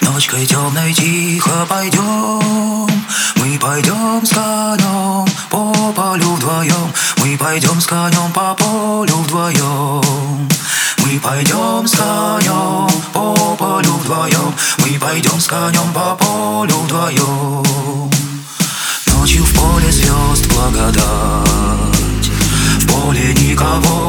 Ночкой темной тихо пойдем. Мы пойдем с конем по полю вдвоем. Мы пойдем с конем по полю вдвоем. Мы пойдем с конем по полю вдвоем. Мы пойдем с конем по полю вдвоем. Ночью в поле звезд благодать. В поле никого